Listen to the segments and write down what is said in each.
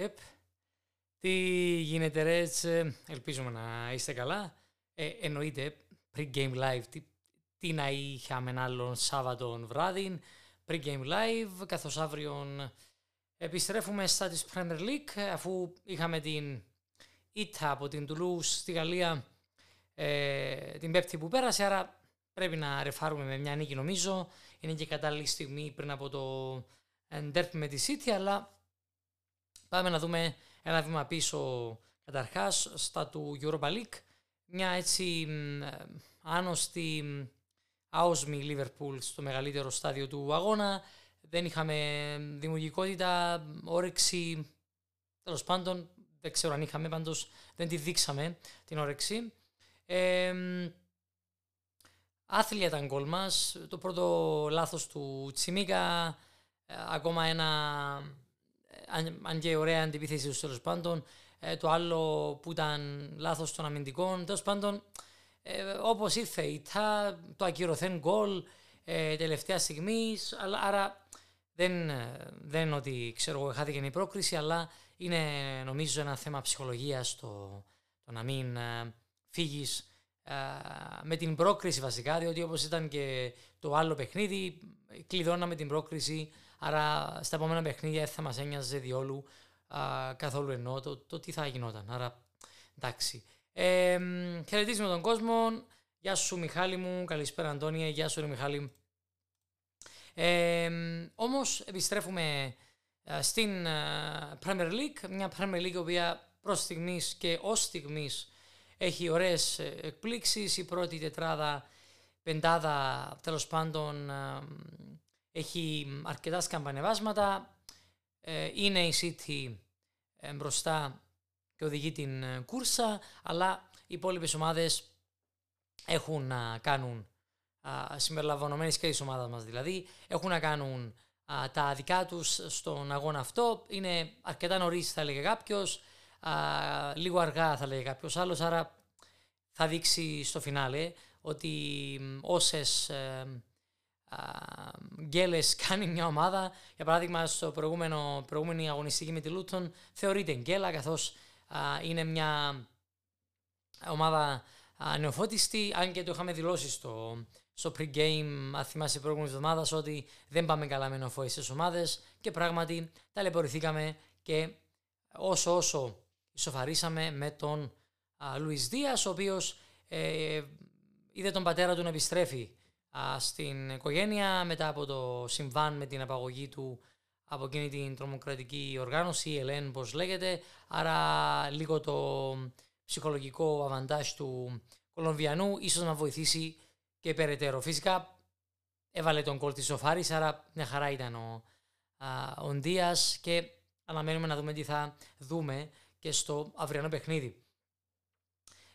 Επ. Τι γίνεται Ρέτς, ελπίζουμε να είστε καλά. Ε, εννοείται pre-game live, τι, τι να είχαμε άλλον Σάββατο βράδυ, pre-game live, καθώς αύριο επιστρέφουμε στα της Premier League, αφού είχαμε την ήττα από την Toulouse στη Γαλλία ε, την πέπτη που πέρασε, άρα πρέπει να ρεφάρουμε με μια νίκη νομίζω. Είναι και κατάλληλη στιγμή πριν από το ντέρπι με τη City, αλλά πάμε να δούμε ένα βήμα πίσω καταρχάς στα του Europa League. Μια έτσι άνοστη άοσμη Liverpool στο μεγαλύτερο στάδιο του αγώνα. Δεν είχαμε δημιουργικότητα, όρεξη, τέλος πάντων δεν ξέρω αν είχαμε, πάντως δεν τη δείξαμε την όρεξη. Ε, άθλια ήταν γκολ μας. Το πρώτο λάθος του Τσιμίκα, ε, ακόμα ένα, ε, αν, και ωραία αντιπίθεση τους τέλος πάντων. Ε, το άλλο που ήταν λάθος των αμυντικών. Τέλος πάντων, ε, όπως ήρθε η ΤΑ, το ακυρωθέν γκολ ε, τελευταία στιγμή, αλλά άρα δεν, δεν είναι ότι ξέρω εγώ χάθηκε η πρόκριση, αλλά είναι νομίζω ένα θέμα ψυχολογίας το, το να μην φύγεις με την πρόκριση βασικά, διότι όπως ήταν και το άλλο παιχνίδι, κλειδώναμε την πρόκριση, άρα στα επόμενα παιχνίδια δεν θα μας ένοιαζε διόλου καθόλου ενώ το, το τι θα γινόταν. Άρα εντάξει. Ε, χαιρετίζουμε τον κόσμο. Γεια σου Μιχάλη μου, καλησπέρα Αντώνια, γεια σου ρε Μιχάλη. Ε, όμως επιστρέφουμε στην Premier League, μια Premier League η οποία προς στιγμής και ως στιγμής έχει ωραίες ε, εκπλήξεις. Η πρώτη τετράδα, πεντάδα τέλος πάντων έχει αρκετά σκαμπανεβάσματα. Ε, είναι η City ε, μπροστά και οδηγεί την κούρσα, αλλά οι υπόλοιπες ομάδες έχουν να κάνουν συμπεριλαμβανομένες και της ομάδας μας δηλαδή, έχουν να κάνουν τα δικά τους στον αγώνα αυτό. Είναι αρκετά νωρίς θα έλεγε κάποιος, λίγο αργά θα λέγε κάποιος άλλος, άρα θα δείξει στο φινάλε ότι όσες ε, γκέλες κάνει μια ομάδα, για παράδειγμα στο προηγούμενο, προηγούμενη αγωνιστική με τη Λούτον, θεωρείται γκέλα καθώς είναι μια ομάδα νεοφώτιστη, αν και το είχαμε δηλώσει στο, στο pre-game, αν θυμάσαι προηγούμενη εβδομάδα, ότι δεν πάμε καλά με νεοφώτιστες ομάδες και πράγματι ταλαιπωρηθήκαμε και όσο όσο ισοφαρίσαμε με τον Λουίς Δίας, ο οποίος ε, είδε τον πατέρα του να επιστρέφει στην οικογένεια μετά από το συμβάν με την απαγωγή του από εκείνη την τρομοκρατική οργάνωση, η ΕΛΕΝ πώς λέγεται, άρα λίγο το ψυχολογικό αβαντάζ του Κολομβιανού ίσως να βοηθήσει και περαιτέρω. Φυσικά έβαλε τον κόλ της Σοφάρης, άρα μια χαρά ήταν ο, ο Ντίας και αναμένουμε να δούμε τι θα δούμε και στο αυριανό παιχνίδι.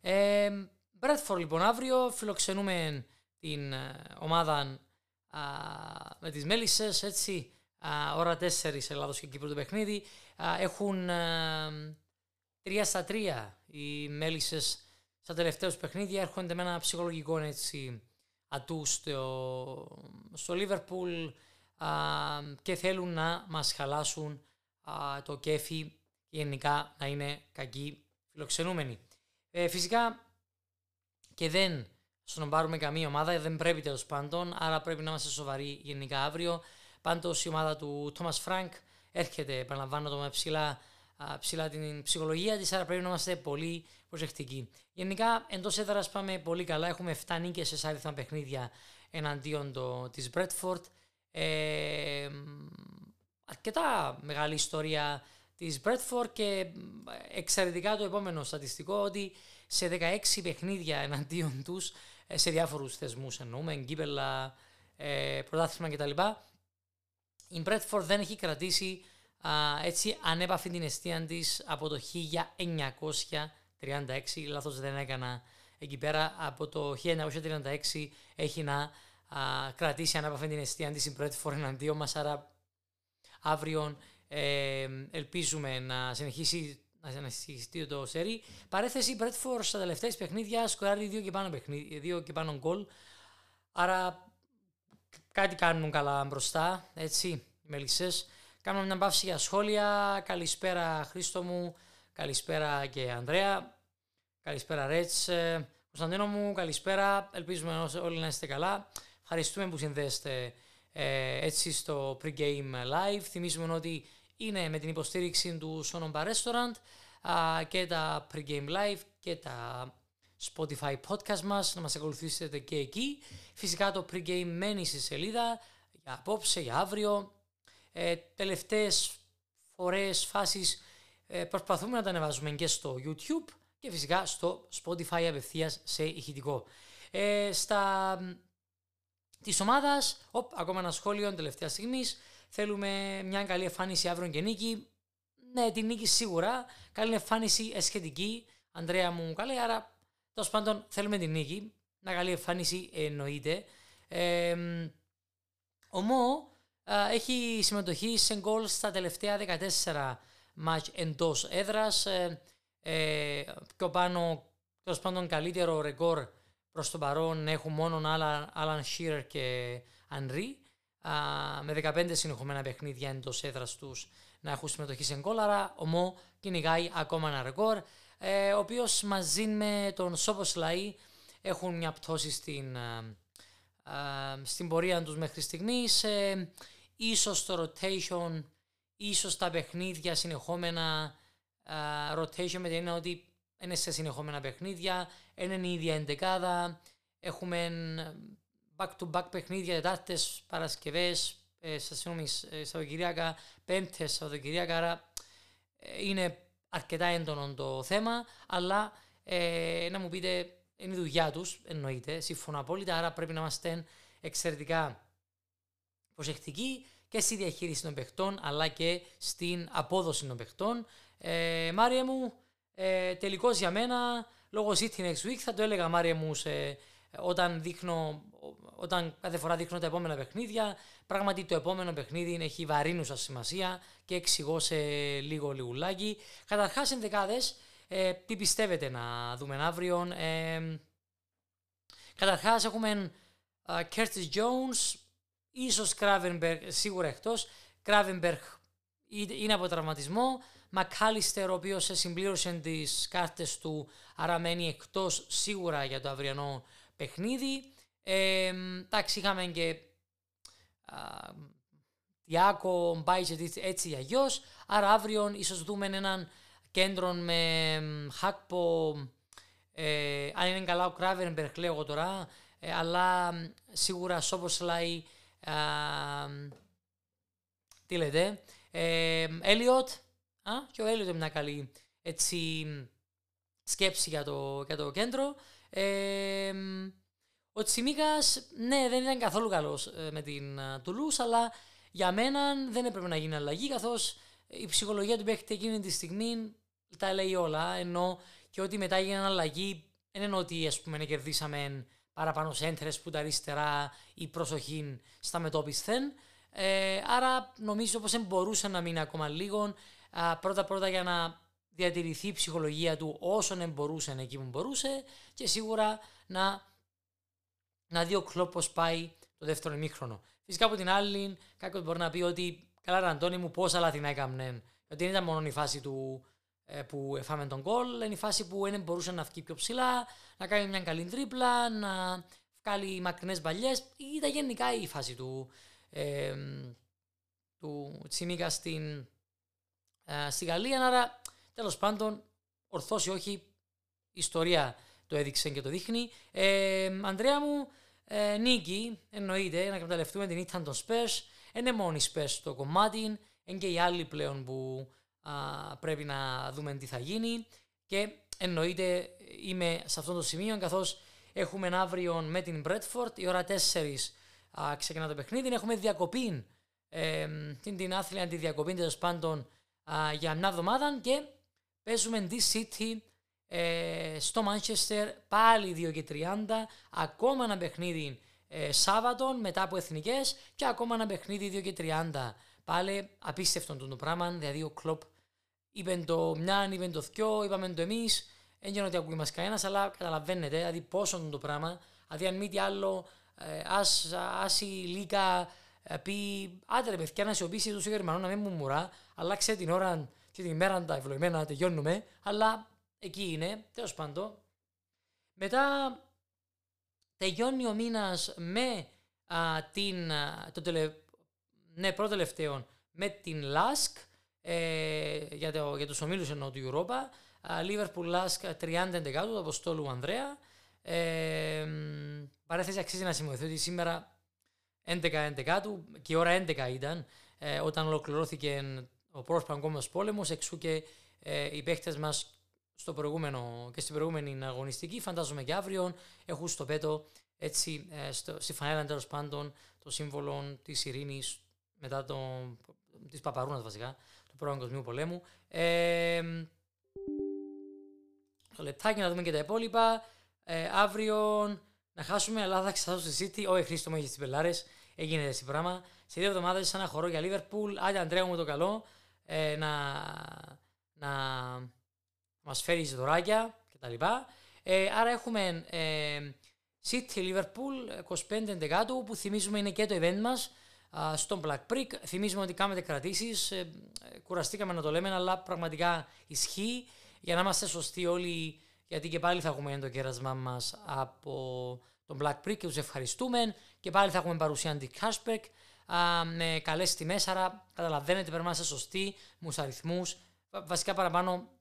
Ε, Μπρέτφορ λοιπόν αύριο φιλοξενούμε την ε, ομάδα α, με τις Μέλισσες έτσι α, ώρα 4 Ελλάδος και Κύπρο το παιχνίδι έχουν 3 ε, στα 3 οι Μέλισσες στα τελευταία παιχνίδια έρχονται με ένα ψυχολογικό έτσι ατού στο, στο Λίβερπουλ και θέλουν να μας χαλάσουν το κέφι γενικά να είναι κακοί φιλοξενούμενοι. Ε, φυσικά και δεν σνομπάρουμε καμία ομάδα, δεν πρέπει τέλος πάντων, άρα πρέπει να είμαστε σοβαροί γενικά αύριο. Πάντως η ομάδα του Τόμα Φρανκ έρχεται, επαναλαμβάνω το με ψηλά, ψηλά την ψυχολογία της, άρα πρέπει να είμαστε πολύ προσεκτικοί. Γενικά εντός έδρας πάμε πολύ καλά. Έχουμε 7 νίκες σε ισάριθμα παιχνίδια εναντίον της Bradford. Ε, αρκετά μεγάλη ιστορία της Bradford και εξαιρετικά το επόμενο στατιστικό ότι σε 16 παιχνίδια εναντίον τους ε, σε διάφορους θεσμούς εννοούμε, εγκύπελα, ε, πρωτάθλημα κτλ. Η Bradford δεν έχει κρατήσει α, έτσι ανέπαφη την αιστεία της από το 1936, λάθος δεν έκανα εκεί πέρα, από το 1936 έχει να α, κρατήσει ανέπαφη την αιστεία της η Bradford εναντίον μας, άρα αύριο ε, ελπίζουμε να συνεχίσει να συνεχιστεί το σερί. Παρέθεση, η Bradford στα τελευταία παιχνίδια σκοράρει δύο και πάνω, δύο και πάνω γκολ. Άρα κάτι κάνουν καλά μπροστά, έτσι, οι Μελισσές. Κάνουμε μια παύση για σχόλια. Καλησπέρα Χρήστο μου, καλησπέρα και Ανδρέα, καλησπέρα Ρέτς. Ε, Κωνσταντίνο μου, καλησπέρα. Ελπίζουμε όλοι να είστε καλά. Ευχαριστούμε που συνδέεστε ε, έτσι στο pre-game live. Θυμίζουμε ότι είναι με την υποστήριξη του Sonomba Restaurant και τα pre-game live και τα Spotify podcast μας, να μας ακολουθήσετε και εκεί. Φυσικά το pre-game μένει στη σελίδα για απόψε, για αύριο. Ε, τελευταίες φορές, φάσεις ε, προσπαθούμε να τα ανεβάζουμε και στο YouTube και φυσικά στο Spotify απευθείας σε ηχητικό. Ε, στα της ομάδας, ακόμα ένα σχόλιο τελευταία στιγμής. Θέλουμε μια καλή εμφάνιση αύριο και νίκη. Ναι, την νίκη σίγουρα. Καλή εμφάνιση εσχετική. Ανδρέα μου καλή, άρα τέλος πάντων θέλουμε την νίκη. Μια καλή εμφάνιση εννοείται. Ε, ο Μο έχει συμμετοχή σε γκολ στα τελευταία 14 μάτς εντός έδρας. Ε, ε, πιο πάνω, τέλος πάντων καλύτερο ρεκόρ προς το παρόν έχουν μόνο Άλαν Σίρ και Ανρί με 15 συνεχόμενα παιχνίδια εντός έδρας τους να έχουν συμμετοχή σε γκολ, άρα ο Μο κυνηγάει ακόμα ένα ρεκόρ, ε, ο οποίος μαζί με τον Σόπο Σλαή έχουν μια πτώση στην, στην πορεία τους μέχρι στιγμής. Ε, ίσως το rotation, ίσως τα παιχνίδια συνεχόμενα rotation με την έννοια ότι είναι σε συνεχόμενα παιχνίδια, είναι η ίδια εντεκάδα, έχουμε back-to-back παιχνίδια, Τετάρτες, Παρασκευές, ε, συγγνώμη, ε, Σαββατοκυριακά, Πέμπτες, Σαββατοκυριακά, άρα ε, είναι αρκετά έντονο το θέμα, αλλά ε, να μου πείτε, είναι η δουλειά τους, εννοείται, συμφωνώ απόλυτα, άρα πρέπει να είμαστε εξαιρετικά προσεκτικοί και στη διαχείριση των παιχτών, αλλά και στην απόδοση των παιχτών. Ε, Μάρια μου, ε, τελικώς για μένα, λόγω City Next Week, θα το έλεγα Μάρια μου σε, όταν, δείχνω, όταν κάθε φορά δείχνω τα επόμενα παιχνίδια. Πράγματι το επόμενο παιχνίδι έχει βαρύνουσα σημασία και εξηγώ σε λίγο λιγουλάκι. Καταρχάς ενδεκάδες, ε, τι πιστεύετε να δούμε αύριο. Ε, καταρχάς έχουμε uh, Curtis Jones, ίσως Kravenberg, σίγουρα εκτός. Kravenberg είναι από τραυματισμό. Μακάλιστερ, ο οποίος συμπλήρωσε τις κάρτες του, άρα μένει εκτός σίγουρα για το αυριανό παιχνίδι. Ε, εντάξει, είχαμε και Διάκο, Μπάιτζετ έτσι για αλλιώ. Άρα αύριο ίσως δούμε έναν κέντρο με Χάκπο. Ε, αν είναι καλά ο Κράβενμπεργκ, λέω εγώ τώρα. Ε, αλλά σίγουρα Σόποσλάι. Τι λέτε. Έλιοτ, Α, και ο Έλιο είναι μια καλή έτσι, σκέψη για το, για το κέντρο. Ε, ο Τσιμίκας, ναι, δεν ήταν καθόλου καλός ε, με την Τουλούς, αλλά για μένα δεν έπρεπε να γίνει αλλαγή, καθώς η ψυχολογία του παίχτη εκείνη τη στιγμή τα λέει όλα. Ενώ και ότι μετά έγινε αλλαγή, δεν εννοώ ότι ας πούμε, κερδίσαμε παραπάνω σέντρες που τα αριστερά ή προσοχή στα μετόπισθεν. Ε, άρα νομίζω πως δεν μπορούσε να μείνει ακόμα λίγο πρώτα-πρώτα για να διατηρηθεί η ψυχολογία του όσον μπορούσε εκεί που μπορούσε και σίγουρα να, να δει ο κλόπ πώς πάει το δεύτερο ημίχρονο. Φυσικά από την άλλη, κάποιος μπορεί να πει ότι καλά, Αντώνη μου, πόσα λάθη να έκαμνε. Ότι δεν ήταν μόνο η φάση του ε, που εφάμε τον κόλ, είναι η φάση που δεν μπορούσε να βγει πιο ψηλά, να κάνει μια καλή τρίπλα, να βγάλει μακρινές μπαλιές. Ήταν γενικά η φάση του, ε, του Τσιμίκα στην, ε, στη Γαλλία. Άρα, τέλος πάντων, ορθώς ή όχι, η ιστορία το έδειξε και το δείχνει. Ε, Ανδρέα μου, ε, νίκη, εννοείται, να εκμεταλλευτούμε την ήττα των Spurs. Είναι μόνο οι Spurs στο κομμάτι, είναι και οι άλλοι πλέον που πρέπει να δούμε τι θα γίνει. Και εννοείται είμαι σε αυτό το σημείο, καθώς έχουμε αύριο με την Bradford, η ώρα 4 α, ξεκινά το παιχνίδι, έχουμε διακοπή, ε, την, την άθλια αντιδιακοπή τέλος πάντων για μια εβδομάδα και παίζουμε τη City ε, στο Manchester πάλι 2 και 30, ακόμα ένα παιχνίδι ε, Σάββατο μετά από εθνικές και ακόμα ένα παιχνίδι 2 και 30. Πάλι απίστευτο το πράγμα, δηλαδή ο Κλοπ είπε το μια, είπε το δυο, είπαμε το εμείς. Δεν ξέρω ότι ακούει μας κανένας, αλλά καταλαβαίνετε δηλαδή πόσο το πράγμα. Δηλαδή, αν μη τι άλλο, ε, ας, η Λίγα ε, πει άντε ρε παιδιά να σιωπήσει τόσο Γερμανό να μην μου μουρά, αλλά ξέρετε την ώρα και την ημέρα τα ευλογημένα να τελειώνουμε, αλλά εκεί είναι, τέλος πάντων. Μετά τελειώνει ο μήνας με α, την, α, το τελε, ναι, πρώτο τελευταίο, με την Lask, ε, για, το, για τους ομίλους εννοώ του Europa, Liverpool Lask 30 του Αποστόλου Ανδρέα. Ε, παρέθεση αξίζει να σημειωθεί ότι σήμερα 11-11 του και η ώρα 11 ήταν ε, όταν ολοκληρώθηκε ο πρώτος παγκόσμιος πόλεμος εξού και ε, οι παίχτες μας στο προηγούμενο και στην προηγούμενη αγωνιστική φαντάζομαι και αύριο έχουν στο πέτο έτσι ε, στο, στη φανέλα τέλος πάντων το σύμβολο της ειρήνης μετά το, της Παπαρούνας βασικά του πρώτου παγκοσμίου πολέμου. Ε, το λεπτάκι να δούμε και τα υπόλοιπα. Ε, αύριο να χάσουμε, αλλά θα εξετάσω στη City. Όχι, Χρήστο μου έχεις τις πελάρες. Έγινε έτσι πράγμα. Σε δύο εβδομάδες, σαν ένα χορό για Liverpool. Άντε, Αντρέα μου το καλό. Ε, να να μας φέρει δωράκια κτλ. Ε, άρα έχουμε ε, City Liverpool 25 Εντεκάτου που θυμίζουμε είναι και το event μας στον Black Prick. Θυμίζουμε ότι κάνετε κρατήσεις. Ε, κουραστήκαμε να το λέμε, αλλά πραγματικά ισχύει για να είμαστε σωστοί όλοι, γιατί και πάλι θα έχουμε το κέρασμά μας από τον Black Prick και τους ευχαριστούμε. Και πάλι θα έχουμε παρουσία anti-cashback με καλές τιμές. Άρα καταλαβαίνετε πρέπει να είμαστε σωστοί με τους αριθμούς. Βασικά παραπάνω ε, ε,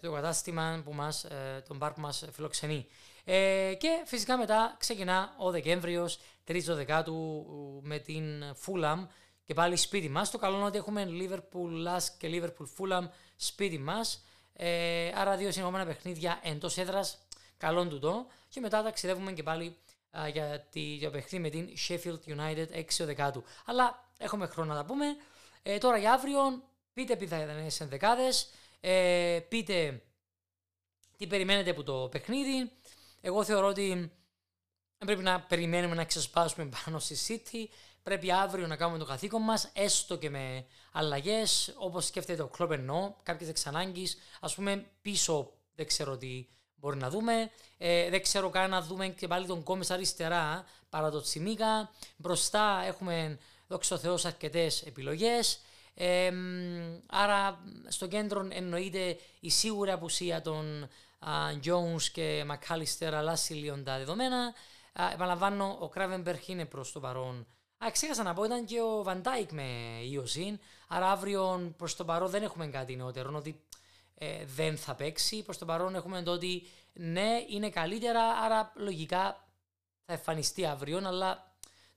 το κατάστημα που μας, ε, τον πάρ που μας φιλοξενεί. Ε, και φυσικά μετά ξεκινά ο Δεκέμβριος, 3 Δεκάτου με την Fulham και πάλι σπίτι μας. Το καλό είναι ότι έχουμε Liverpool Lask και Liverpool Fulham σπίτι μας. Ε, άρα δύο συνεχόμενα παιχνίδια εντός έδρας, καλόν τούτο. Και μετά ταξιδεύουμε και πάλι α, για το παιχνίδι με την Sheffield United 6 Δεκάτου. Αλλά έχουμε χρόνο να τα πούμε. Ε, τώρα για αύριο, πείτε ποιοι θα ήταν ενδεκάδες, ε, πείτε τι περιμένετε από το παιχνίδι. Εγώ θεωρώ ότι δεν πρέπει να περιμένουμε να ξεσπάσουμε πάνω στη City. Πρέπει αύριο να κάνουμε το καθήκον μας, έστω και με αλλαγές, όπως σκέφτεται ο Κλόπ ενώ, κάποιες εξανάγκη. Α πούμε, πίσω δεν ξέρω τι μπορεί να δούμε. Ε, δεν ξέρω καν να δούμε και πάλι τον Κόμε αριστερά παρά το Τσιμίκα. Μπροστά έχουμε, δόξα τω Θεώ, αρκετές επιλογές. Ε, άρα στο κέντρο εννοείται η σίγουρη απουσία των Jones και Μακάλιστερ αλλάσει λίγο τα δεδομένα. Α, επαναλαμβάνω, ο Κράβενμπερχ είναι προς το παρόν. Α, ξέχασα να πω, ήταν και ο Βαντάικ με Ιωσήν. Άρα αύριο προς το παρόν δεν έχουμε κάτι νεότερο. Ότι ε, δεν θα παίξει. Προς το παρόν έχουμε το ότι ναι, είναι καλύτερα. Άρα λογικά θα εμφανιστεί αύριο. Αλλά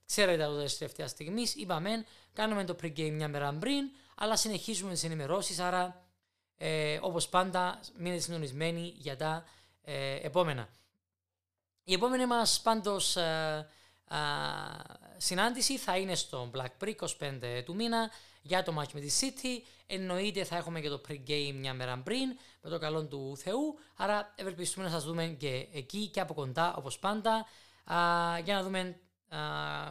ξέρετε από το τελευταία στιγμή. Είπαμε, κάνουμε το pre-game μια μέρα πριν. Αλλά συνεχίζουμε τις ενημερώσεις. Άρα ε, όπως πάντα μείνετε συντονισμένοι για τα ε, επόμενα. Η επόμενη μας πάντως ε, συνάντηση θα είναι στο Black Pre 25 του μήνα για το match με τη City. Εννοείται θα έχουμε και το pre-game μια μέρα πριν με το καλό του Θεού. Άρα ευελπιστούμε να σας δούμε και εκεί και από κοντά όπως πάντα. για να δούμε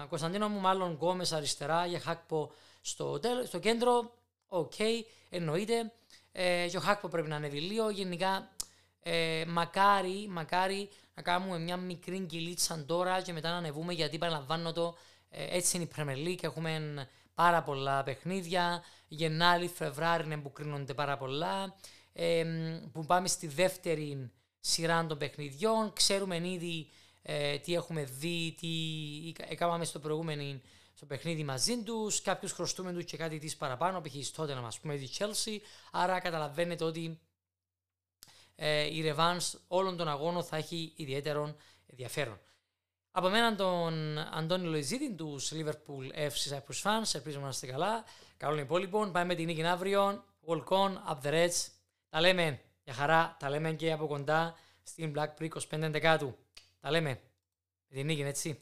Κωνσταντίνο μου μάλλον Γκόμες αριστερά για Χάκπο στο, στο κέντρο. OK, okay, εννοείται. Ε, και ο Γκάκπο πρέπει να ανέβει λίγο. Γενικά, ε, μακάρι, μακάρι να κάνουμε μια μικρή κοιλίτσα τώρα και μετά να ανεβούμε γιατί επαναλαμβάνω το ε, έτσι είναι η Premier League. Έχουμε πάρα πολλά παιχνίδια. Γενάρη, Φλεβάρη που κρίνονται πάρα πολλά. Ε, που πάμε στη δεύτερη σειρά των παιχνιδιών. Ξέρουμε ήδη ε, τι έχουμε δει, τι έκαναμε στο προηγούμενο στο παιχνίδι μαζί τους. Κάποιους χρωστούμε τους και κάτι της παραπάνω, π.χ. τότε να μα πούμε τη Chelsea. Άρα καταλαβαίνετε ότι ε, η Revans όλων των αγώνων θα έχει ιδιαίτερο ενδιαφέρον. Από μένα τον Αντώνη Λοϊζίδη, τους Liverpool FC Cyprus Fans, ελπίζω να είστε καλά. Καλό υπόλοιπο. Πάμε με την νίκη αύριο. Walk on, up the Reds. Τα λέμε για χαρά, τα λέμε και από κοντά στην Black Pre 25 Δεκάτου. Τα λέμε με την νίκη, έτσι.